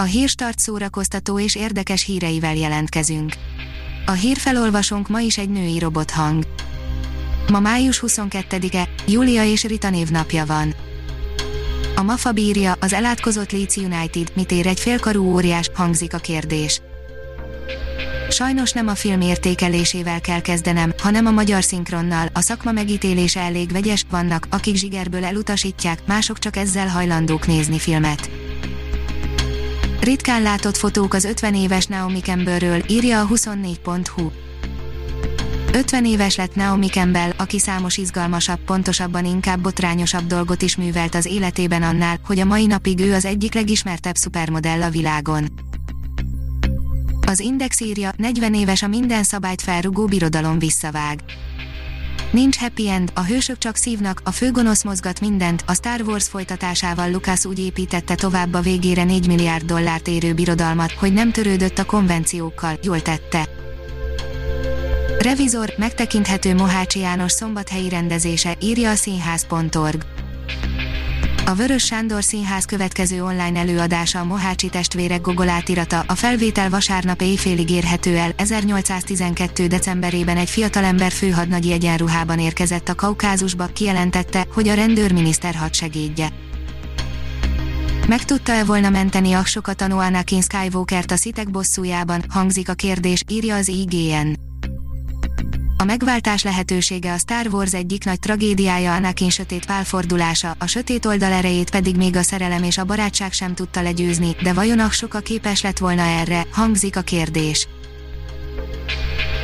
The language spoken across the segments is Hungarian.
A hírstart szórakoztató és érdekes híreivel jelentkezünk. A hírfelolvasónk ma is egy női robothang. Ma május 22-e, Júlia és Rita névnapja van. A MAFA bírja, az elátkozott Leeds United, mit ér egy félkarú óriás, hangzik a kérdés. Sajnos nem a film értékelésével kell kezdenem, hanem a magyar szinkronnal, a szakma megítélése elég vegyes, vannak, akik zsigerből elutasítják, mások csak ezzel hajlandók nézni filmet. Ritkán látott fotók az 50 éves Naomi Campbellről, írja a 24.hu. 50 éves lett Naomi Campbell, aki számos izgalmasabb, pontosabban inkább botrányosabb dolgot is művelt az életében annál, hogy a mai napig ő az egyik legismertebb szupermodell a világon. Az Index írja, 40 éves a minden szabályt felrugó birodalom visszavág. Nincs happy end, a hősök csak szívnak, a főgonosz mozgat mindent, a Star Wars folytatásával Lucas úgy építette tovább a végére 4 milliárd dollárt érő birodalmat, hogy nem törődött a konvenciókkal, jól tette. Revizor, megtekinthető Mohácsi János szombathelyi rendezése, írja a színház.org. A Vörös Sándor Színház következő online előadása a Mohácsi testvérek gogolátirata, a felvétel vasárnap éjfélig érhető el, 1812. decemberében egy fiatalember főhadnagyi egyenruhában érkezett a Kaukázusba, kijelentette, hogy a rendőrminiszter hadsegédje. Meg tudta-e volna menteni a sokatanó Anakin Skywalkert a szitek bosszújában, hangzik a kérdés, írja az IGN. A megváltás lehetősége a Star Wars egyik nagy tragédiája Anakin sötét pálfordulása, a sötét oldal erejét pedig még a szerelem és a barátság sem tudta legyőzni, de vajon a soka képes lett volna erre, hangzik a kérdés.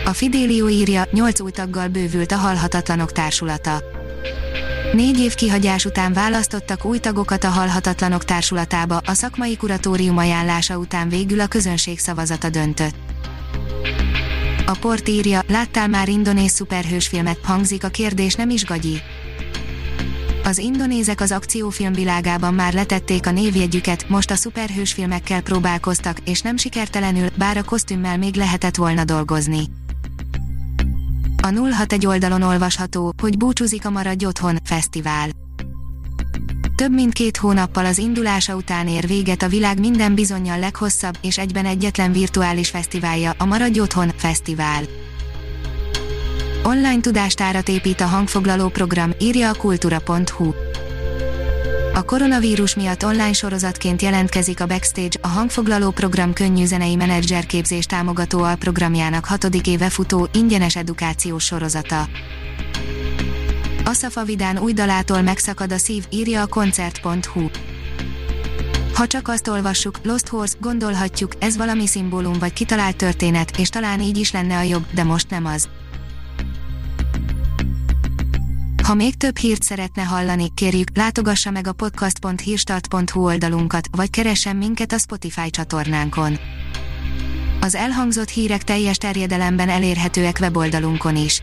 A Fidelio írja, 8 új taggal bővült a Halhatatlanok társulata. Négy év kihagyás után választottak új tagokat a Halhatatlanok társulatába, a szakmai kuratórium ajánlása után végül a közönség szavazata döntött. A port írja, láttál már indonéz szuperhősfilmet, hangzik a kérdés nem is gagyi. Az indonézek az akciófilm világában már letették a névjegyüket, most a szuperhősfilmekkel próbálkoztak, és nem sikertelenül, bár a kosztümmel még lehetett volna dolgozni. A 061 oldalon olvasható, hogy búcsúzik a Maradj Otthon Fesztivál. Több mint két hónappal az indulása után ér véget a világ minden bizonyal leghosszabb és egyben egyetlen virtuális fesztiválja, a Maradj Otthon Fesztivál. Online tudástárat épít a hangfoglaló program, írja a kultúra.hu. A koronavírus miatt online sorozatként jelentkezik a Backstage, a hangfoglaló program könnyű zenei menedzserképzés támogató alprogramjának hatodik éve futó, ingyenes edukációs sorozata. Asaf Avidán új dalától megszakad a szív, írja a koncert.hu. Ha csak azt olvassuk, Lost Horse, gondolhatjuk, ez valami szimbólum vagy kitalált történet, és talán így is lenne a jobb, de most nem az. Ha még több hírt szeretne hallani, kérjük, látogassa meg a podcast.hírstart.hu oldalunkat, vagy keressen minket a Spotify csatornánkon. Az elhangzott hírek teljes terjedelemben elérhetőek weboldalunkon is.